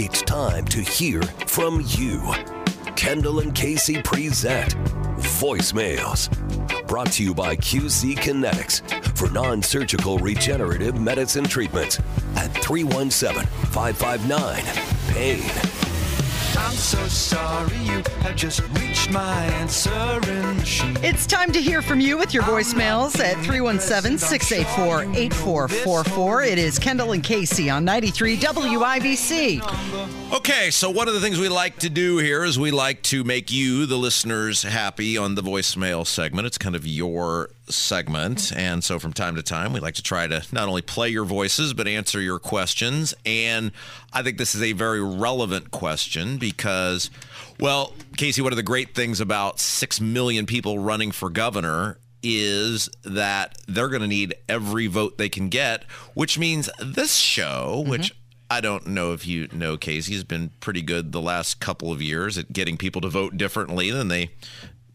It's time to hear from you. Kendall and Casey present Voicemails. Brought to you by QC Kinetix for non surgical regenerative medicine treatments at 317 559 PAIN. I'm so sorry you have just reached my answering machine. It's time to hear from you with your voicemails at 317 684 8444. It is Kendall and Casey on 93 WIBC. Okay, so one of the things we like to do here is we like to make you, the listeners, happy on the voicemail segment. It's kind of your segment. And so from time to time, we like to try to not only play your voices, but answer your questions. And I think this is a very relevant question because, well, Casey, one of the great things about 6 million people running for governor is that they're going to need every vote they can get, which means this show, mm-hmm. which I don't know if you know Casey has been pretty good the last couple of years at getting people to vote differently than they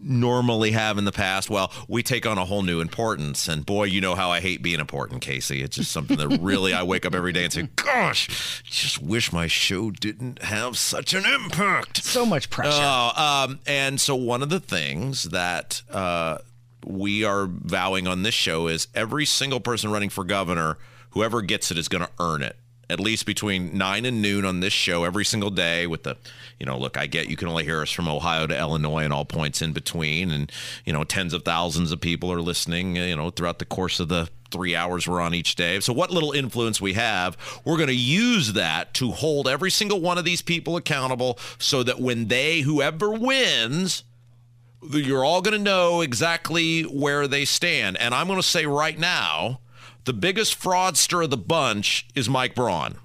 normally have in the past. Well, we take on a whole new importance. And boy, you know how I hate being important, Casey. It's just something that really I wake up every day and say, gosh, just wish my show didn't have such an impact. So much pressure. Uh, um, and so one of the things that uh, we are vowing on this show is every single person running for governor, whoever gets it is going to earn it at least between 9 and noon on this show every single day with the you know look i get you can only hear us from ohio to illinois and all points in between. And you know tens of thousands of people are listening uh, you know throughout the course of the three hours we're on each day. So what little influence we have we're going to use that to hold every single one of these people accountable so that when they whoever wins you're all going to know exactly where they stand. And i'm going to say right now the biggest fraudster of the bunch is Mike Braun.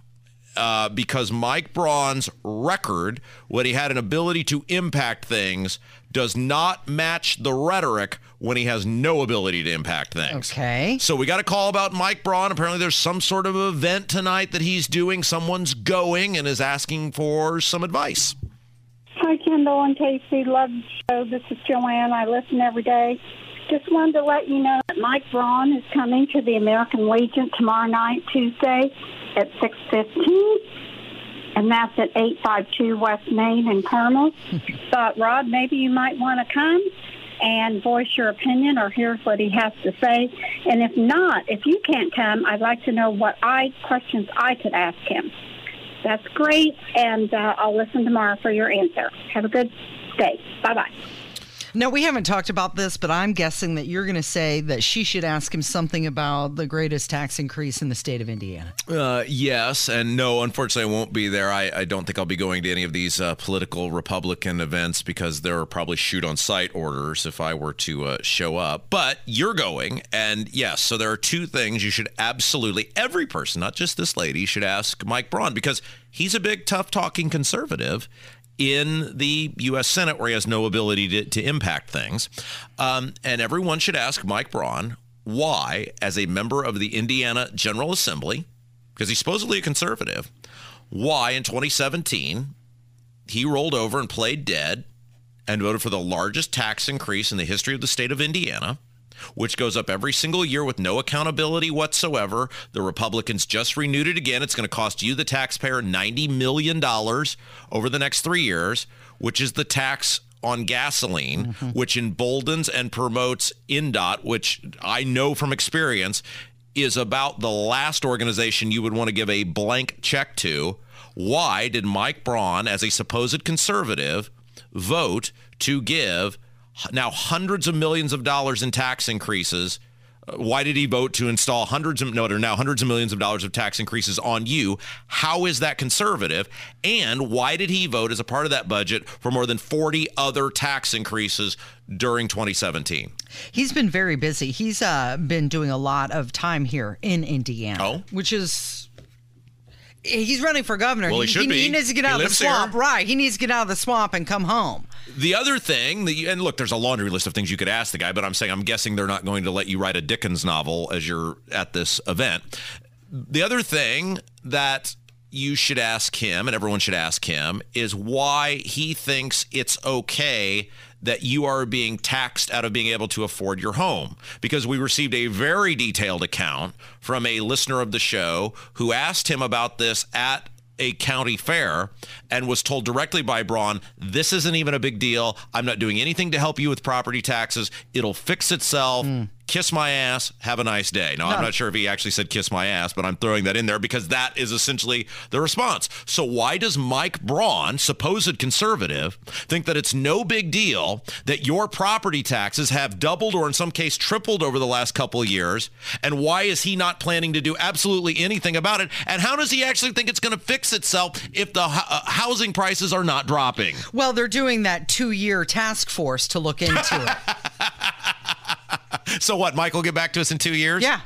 Uh, because Mike Braun's record, when he had an ability to impact things, does not match the rhetoric when he has no ability to impact things. Okay. So we got a call about Mike Braun. Apparently, there's some sort of event tonight that he's doing. Someone's going and is asking for some advice. Hi, Kendall and Casey. Love the show. This is Joanne. I listen every day. Just wanted to let you know that Mike Braun is coming to the American Legion tomorrow night, Tuesday, at 6.15 and that's at 852 West Main in Carmel. Thought, Rob, maybe you might want to come and voice your opinion or hear what he has to say. And if not, if you can't come, I'd like to know what I questions I could ask him. That's great, and uh, I'll listen tomorrow for your answer. Have a good day. Bye bye. No, we haven't talked about this, but I'm guessing that you're going to say that she should ask him something about the greatest tax increase in the state of Indiana. Uh, yes, and no, unfortunately, I won't be there. I, I don't think I'll be going to any of these uh, political Republican events because there are probably shoot on sight orders if I were to uh, show up. But you're going, and yes, so there are two things you should absolutely, every person, not just this lady, should ask Mike Braun because he's a big, tough talking conservative in the U.S. Senate where he has no ability to, to impact things. Um, and everyone should ask Mike Braun why, as a member of the Indiana General Assembly, because he's supposedly a conservative, why in 2017 he rolled over and played dead and voted for the largest tax increase in the history of the state of Indiana which goes up every single year with no accountability whatsoever. The Republicans just renewed it again. It's going to cost you, the taxpayer, $90 million over the next three years, which is the tax on gasoline, mm-hmm. which emboldens and promotes INDOT, which I know from experience is about the last organization you would want to give a blank check to. Why did Mike Braun, as a supposed conservative, vote to give now hundreds of millions of dollars in tax increases. Uh, why did he vote to install hundreds of no, there now hundreds of millions of dollars of tax increases on you? How is that conservative? And why did he vote as a part of that budget for more than 40 other tax increases during 2017? He's been very busy. He's uh, been doing a lot of time here in Indiana, oh? which is he's running for governor. Well, he should he, be. He needs to get out of the lives here. swamp. Right. He needs to get out of the swamp and come home. The other thing that you, and look, there's a laundry list of things you could ask the guy, but I'm saying I'm guessing they're not going to let you write a Dickens novel as you're at this event. The other thing that you should ask him, and everyone should ask him, is why he thinks it's okay that you are being taxed out of being able to afford your home. Because we received a very detailed account from a listener of the show who asked him about this at a county fair and was told directly by Braun, this isn't even a big deal. I'm not doing anything to help you with property taxes. It'll fix itself. Hmm. Kiss my ass. Have a nice day. Now, I'm not sure if he actually said kiss my ass, but I'm throwing that in there because that is essentially the response. So, why does Mike Braun, supposed conservative, think that it's no big deal that your property taxes have doubled or in some case tripled over the last couple of years? And why is he not planning to do absolutely anything about it? And how does he actually think it's going to fix itself if the uh, housing prices are not dropping? Well, they're doing that two year task force to look into it. So what? Mike will get back to us in two years? yeah.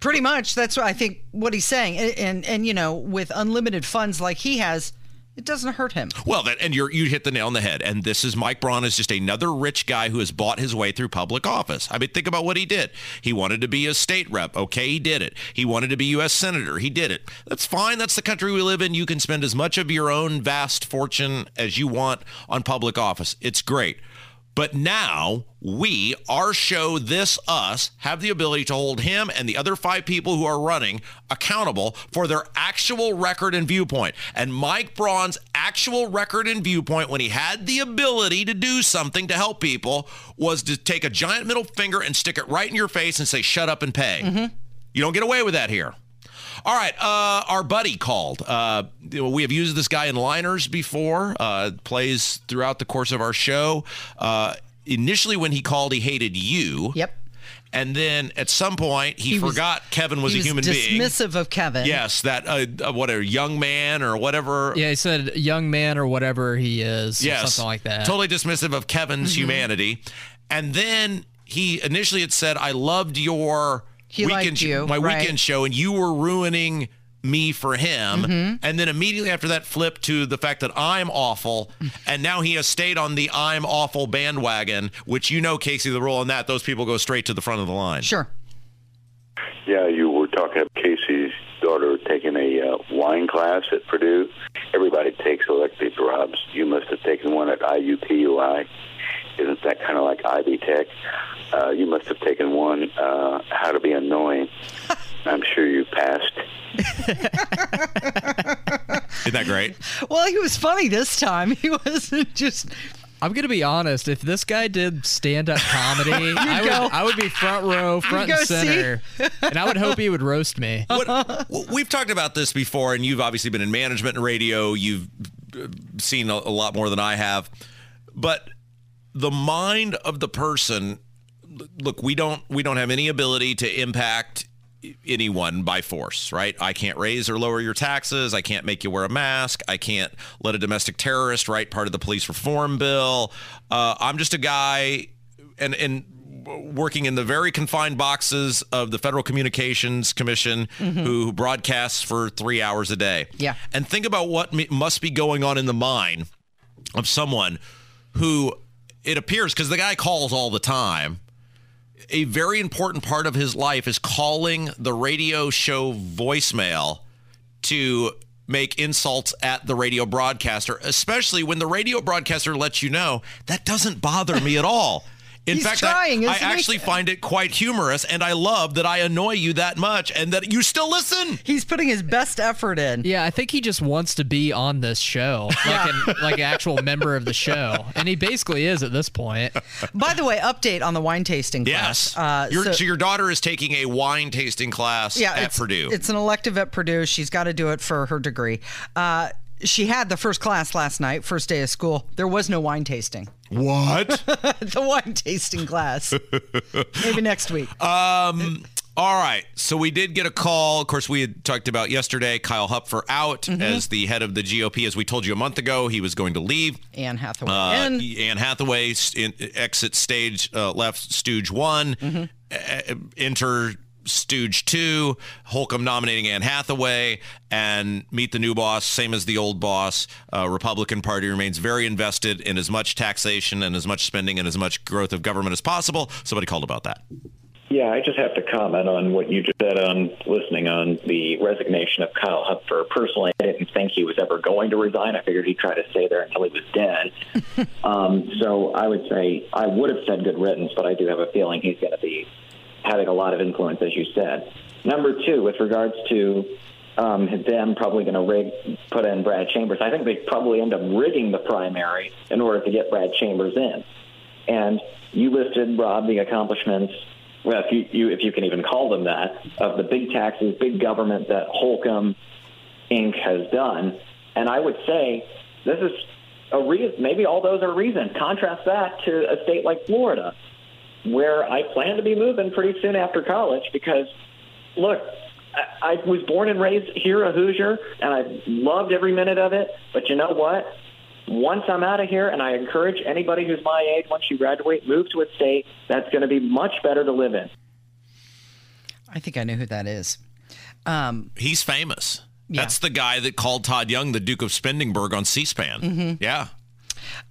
Pretty much. That's what I think what he's saying. And, and, and, you know, with unlimited funds like he has, it doesn't hurt him. Well, that, and you're, you hit the nail on the head. And this is Mike Braun is just another rich guy who has bought his way through public office. I mean, think about what he did. He wanted to be a state rep. Okay, he did it. He wanted to be U.S. senator. He did it. That's fine. That's the country we live in. You can spend as much of your own vast fortune as you want on public office. It's great. But now we, our show, This Us, have the ability to hold him and the other five people who are running accountable for their actual record and viewpoint. And Mike Braun's actual record and viewpoint, when he had the ability to do something to help people, was to take a giant middle finger and stick it right in your face and say, shut up and pay. Mm-hmm. You don't get away with that here. All right, uh, our buddy called. Uh, we have used this guy in liners before. Uh, plays throughout the course of our show. Uh, initially, when he called, he hated you. Yep. And then at some point, he, He was- forgot Kevin was he a human being. dismissive of Kevin. Yes, that uh, uh, what a young man or whatever. Yeah, he said young man or whatever he is, or yes, something like that. Totally dismissive of Kevin's Mm-hmm. humanity. And then he initially had said, "I loved your He weekend liked sh- you, my right. weekend show, and you were ruining." Me for him, Mm-hmm. and then immediately after that, flip to the fact that I'm awful, and now he has stayed on the I'm awful bandwagon, which you know, Casey, the rule on that, those people go straight to the front of the line. Sure. Yeah, you were talking about Casey's daughter taking a uh, wine class at Purdue. Everybody takes elective jobs. You must have taken one at IUPUI. Isn't that kind of like Ivy Tech? Uh, you must have taken one, uh, How to Be Annoying. I'm sure you passed. Isn't that great? Well, he was funny this time. He wasn't just. I'm gonna be honest. If this guy did stand-up comedy, I would, go. I would be front row, front and center, and I would hope he would roast me. what, we've talked about this before, and you've obviously been in management and radio. You've uh, seen a, a lot more than I have. But the mind of the person, look, we don't we don't have any ability to impact anyone by force, right? I can't raise or lower your taxes. I can't make you wear a mask. I can't let a domestic terrorist write part of the police reform bill. Uh, I'm just a guy, and and working in the very confined boxes of the Federal Communications Commission, who broadcasts for three hours a day. Yeah. and think about what must be going on in the mind of someone who it appears because the guy calls all the time a very important part of his life is calling the radio show voicemail to make insults at the radio broadcaster, especially when the radio broadcaster lets you know that doesn't bother me at all. In He's fact, trying, I, I isn't he? actually find it quite humorous, and I love that I annoy you that much and that you still listen. He's putting his best effort in. Yeah, I think he just wants to be on this show, like an like an actual member of the show, and he basically is at this point. By the way, update on the wine tasting Yes. class. Uh, your, so- so, your daughter is taking a wine tasting class yeah, at it's, Purdue. It's an elective at Purdue. She's got to do it for her degree. Uh, she had the first class last night, first day of school. There was no wine tasting. what? the wine tasting class. Maybe next week. Um. All right. So we did get a call. Of course, we had talked about yesterday. Kyle Hupfer out Mm-hmm. as the head of the GOP. As we told you a month ago, he was going to leave. Anne Hathaway. Uh. Anne Hathaway in, exit stage uh, left stooge one. Mm-hmm. Uh, enter Stooge 2, Holcomb nominating Anne Hathaway, and Meet the New Boss, same as the old boss. Uh, Republican Party remains very invested in as much taxation and as much spending and as much growth of government as possible. Somebody called about that. Yeah, I just have to comment on what you just said on listening on the resignation of Kyle Hupfer. Personally, I didn't think he was ever going to resign. I figured he'd try to stay there until he was dead. um, so I would say I would have said good riddance, but I do have a feeling he's going to be having a lot of influence, as you said. Number two, with regards to um, them probably going to rig put in Brad Chambers, I think they probably end up rigging the primary in order to get Brad Chambers in. And you listed Rob the accomplishments well, if you, you if you can even call them that, of the big taxes, big government that Holcomb Inc. has done. And I would say this is a reason. Maybe all those are reasons. Contrast that to a state like Florida, where I plan to be moving pretty soon after college because, look, I, I was born and raised here, a Hoosier, and I loved every minute of it. But you know what? once I'm out of here, and I encourage anybody who's my age, once you graduate, move to a state that's going to be much better to live in. I think I know who that is. Um, He's famous. Yeah. That's the guy that called Todd Young the Duke of Spendingburg on C-SPAN. Mm-hmm. Yeah.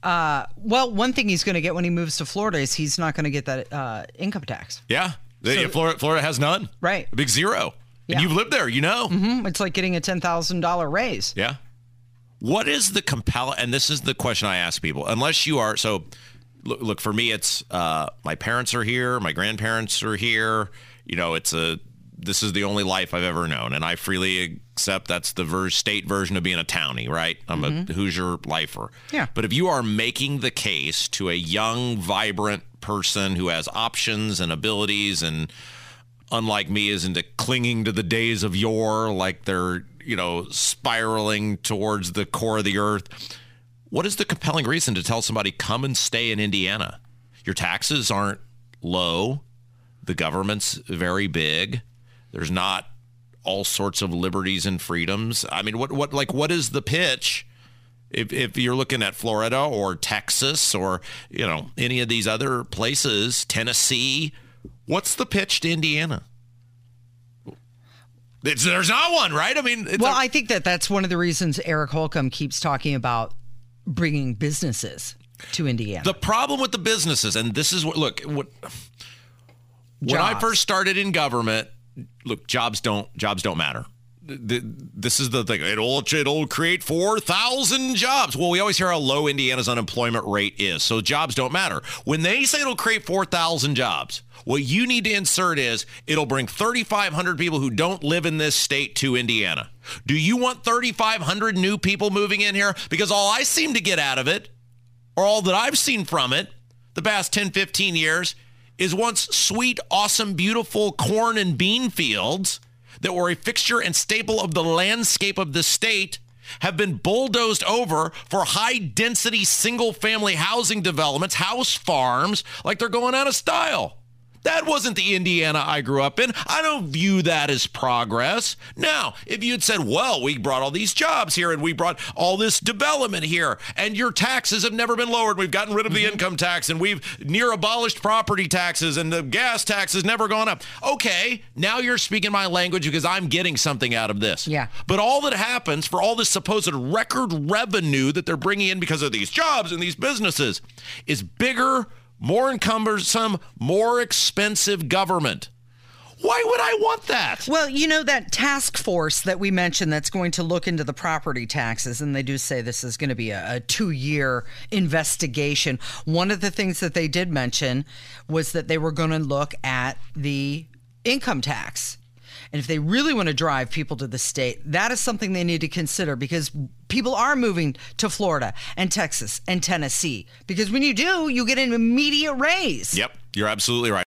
Uh, well, one thing he's going to get when he moves to Florida is he's not going to get that uh, income tax. Yeah. So, Florida, Florida has none. Right. A big zero. Yeah. And you've lived there, you know. Mm-hmm. It's like getting a $10,000 raise. Yeah. What is the compel? And this is the question I ask people. Unless you are so, look, look for me, it's uh, my parents are here, my grandparents are here. You know, it's a this is the only life I've ever known, and I freely accept that's the ver- state version of being a townie, right? I'm mm-hmm. a Hoosier lifer. Yeah. But if you are making the case to a young, vibrant person who has options and abilities and unlike me is into clinging to the days of yore like they're you know, spiraling towards the core of the earth. What is the compelling reason to tell somebody come and stay in Indiana? Your taxes aren't low. The government's very big. There's not all sorts of liberties and freedoms. I mean, what what like what is the pitch? If, if you're looking at Florida or Texas or you know any of these other places, Tennessee, what's the pitch to Indiana? It's, there's not one, right? I mean, well, a- I think that that's one of the reasons Eric Holcomb keeps talking about bringing businesses to Indiana. The problem with the businesses, and this is what look what when I first started in government, look, jobs don't jobs don't matter. This is the thing. It'll it'll create four thousand jobs. Well, we always hear how low Indiana's unemployment rate is, so jobs don't matter. When they say it'll create four thousand jobs, what you need to insert is it'll bring 3,500 people who don't live in this state to Indiana. Do you want 3,500 new people moving in here? Because all I seem to get out of it, or all that I've seen from it, the past 10, 15 years, is once sweet, awesome, beautiful corn and bean fields that were a fixture and staple of the landscape of the state have been bulldozed over for high density single family housing developments, house farms, like they're going out of style. That wasn't the Indiana I grew up in. I don't view that as progress. Now, if you had said, well, we brought all these jobs here and we brought all this development here and your taxes have never been lowered. We've gotten rid of the mm-hmm. income tax and we've near abolished property taxes and the gas tax has never gone up. Okay, now you're speaking my language because I'm getting something out of this. Yeah. But all that happens for all this supposed record revenue that they're bringing in because of these jobs and these businesses is bigger more cumbersome, more expensive government. Why would I want that? Well, you know, that task force that we mentioned that's going to look into the property taxes, and they do say this is going to be a, a two year investigation. One of the things that they did mention was that they were going to look at the income tax and if they really want to drive people to the state, that is something they need to consider because people are moving to Florida and Texas and Tennessee. Because when you do, you get an immediate raise. Yep, you're absolutely right.